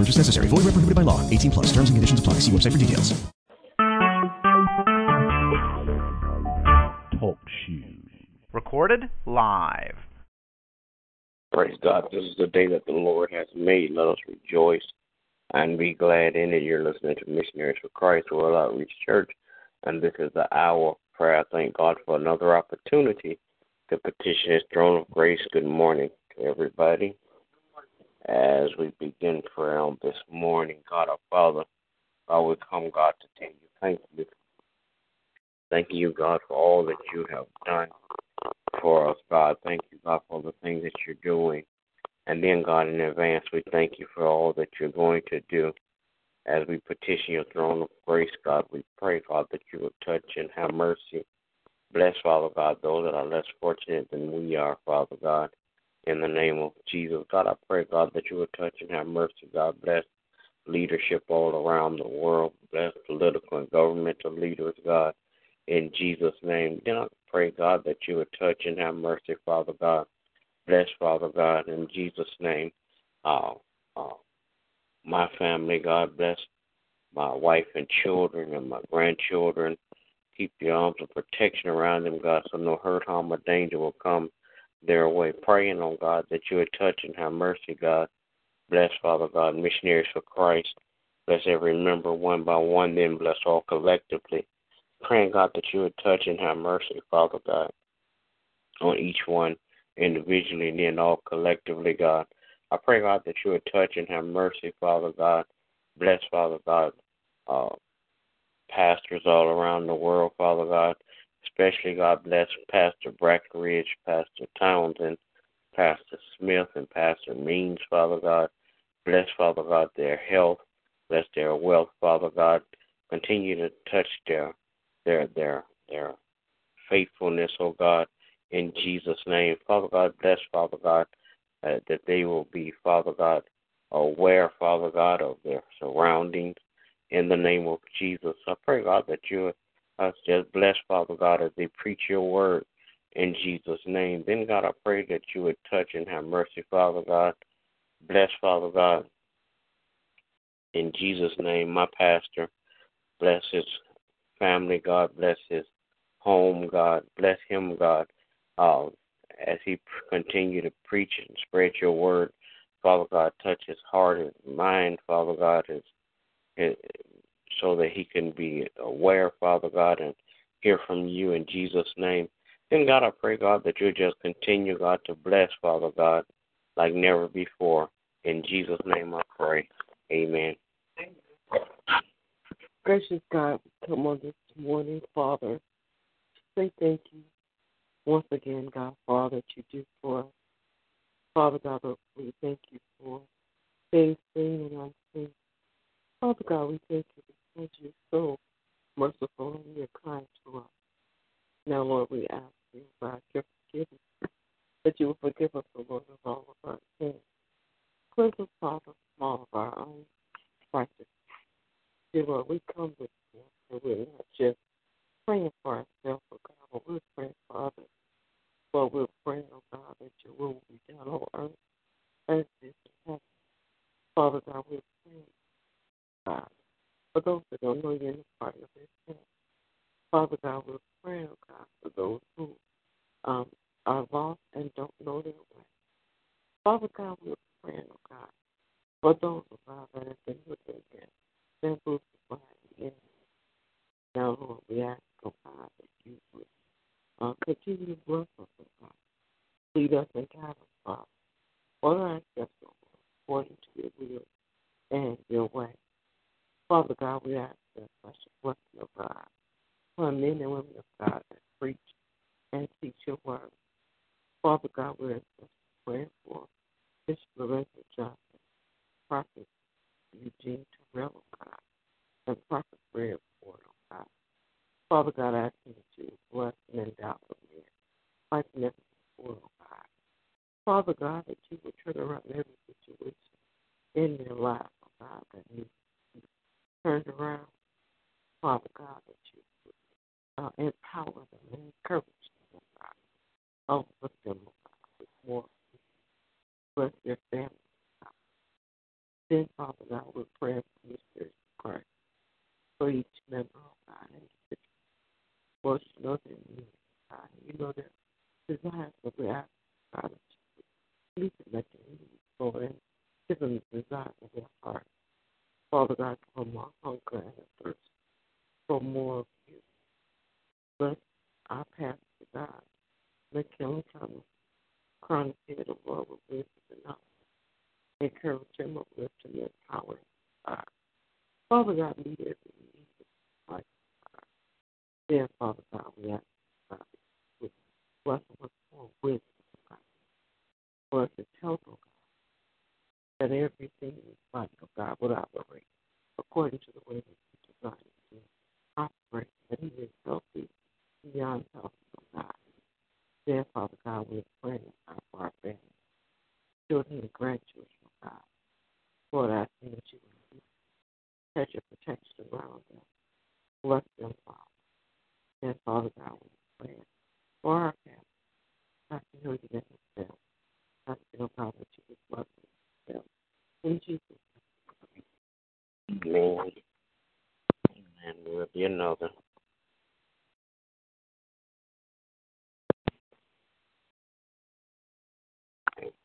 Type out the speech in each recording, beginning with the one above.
No purchase necessary. Void where prohibited by law. 18 plus. Terms and conditions apply. See website for details. Talk shoes. Recorded live. Praise God. This is the day that the Lord has made. Let us rejoice and be glad in it. You're listening to Missionaries for Christ World Outreach Church, and this is the hour of prayer. Thank God for another opportunity to petition His throne of grace. Good morning to everybody. As we begin prayer on this morning, God our Father, God, we come, God, to tell you thank you. Thank you, God, for all that you have done for us, God. Thank you, God, for the things that you're doing. And then, God, in advance, we thank you for all that you're going to do. As we petition your throne of grace, God, we pray, God, that you will touch and have mercy. Bless, Father God, those that are less fortunate than we are, Father God. In the name of Jesus, God, I pray, God, that you will touch and have mercy. God, bless leadership all around the world. Bless political and governmental leaders, God in Jesus' name. Then I pray, God, that you would touch and have mercy, Father God. Bless, Father God, in Jesus' name. Uh, uh, my family, God bless my wife and children and my grandchildren. Keep your arms of protection around them, God, so no hurt, harm, or danger will come their way. Praying, on God, that you would touch and have mercy, God. Bless, Father God, missionaries for Christ. Bless every member one by one, then bless all collectively praying, God, that you would touch and have mercy, Father God, on each one individually and then all collectively, God. I pray, God, that you would touch and have mercy, Father God. Bless, Father God, uh, pastors all around the world, Father God. Especially, God, bless Pastor Brackenridge, Pastor Townsend, Pastor Smith, and Pastor Means, Father God. Bless, Father God, their health. Bless their wealth, Father God. Continue to touch their their their their faithfulness, oh God, in Jesus' name. Father God, bless, Father God, uh, that they will be, Father God, aware, Father God, of their surroundings in the name of Jesus. I pray, God, that you uh, just bless, Father God, as they preach your word in Jesus' name. Then, God, I pray that you would touch and have mercy, Father God. Bless, Father God, in Jesus' name, my pastor. Bless his family. God bless his home. God bless him, God, uh, as he continue to preach and spread your word. Father God, touch his heart, his mind, Father God, his, his, so that he can be aware, Father God, and hear from you in Jesus' name. Then, God, I pray, God, that you just continue, God, to bless, Father God, like never before. In Jesus' name I pray. Amen. Gracious God, come on this morning, Father. Say thank you once again, God, for all that you do for us. Father God, we thank you for things seen and unseen. Father God, we thank you because you're so merciful and you're kind to us. Now, Lord, we ask you, God, your forgiveness, that you will forgive us, the Lord, of all of our sins. Cleanse us, Father, from all of our own righteousness. Dear Lord, we come with you, and we're not just praying for ourselves, oh God, but we're praying for others. Lord, we're praying, oh God, that your will will be done on earth as it is in heaven. Father God, we're praying, God, know you in the part of their sin. Father God, we're praying, oh God, for those who um, are lost and don't know their way. Father God, we're praying, oh God, for those, oh God, that have been with their death simple society. Now, Lord, we ask, oh God, that you would uh, continue to bless us, oh God. Lead us and guide us, Father. Order our steps, oh Lord, according to your will and your way. Father God, we ask that special blessing of God for men and women of God that preach and teach your word. Father God, we're praying for Bishop Lorenzo Johnson, Prophet Eugene Terrell, oh God, and Prophet Fred oh Father God, I ask you to bless and endow them here like never before, oh God. Father God, that you would turn around every situation in their life, oh God, that needs turned around. Father God, that you uh, empower them and encourage them, God. Uplift them, God, with more. Bless their family, oh God. Then, Father God, we're praying for the Spirit of Christ for each member, oh God, individual. Lord, you know their needs, God. You know their desires, but we ask, God, that you them at their needs, Lord, give them the desires of their heart. Father God, for more hunger and a thirst for more of you. Bless our pastor, God. Let him come, crown his head of Lord with wisdom and knowledge. Encourage him, uplift him, empower him, God. Father God, meet every need of God. Then, Father God, we ask, uh, God, with bless him with more wisdom, oh God. Bless his health, oh God. That everything in his body, oh God, would operate according to the way that you designed it to operate, that he is healthy beyond health, oh God. Then, Father God, we're praying God, for our family, children and grandchildren, oh. Lord, I ask that you would hedge your protection around them. Bless them, Father. And Father God, we pray for our family. I can know you never fail. I feel, God, that you would bless them. In Jesus' name. Amen. Amen. Will be another.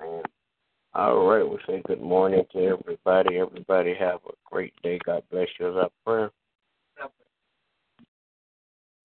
Amen. All right, we say good morning to everybody. Everybody have a great day. God bless you as I pray.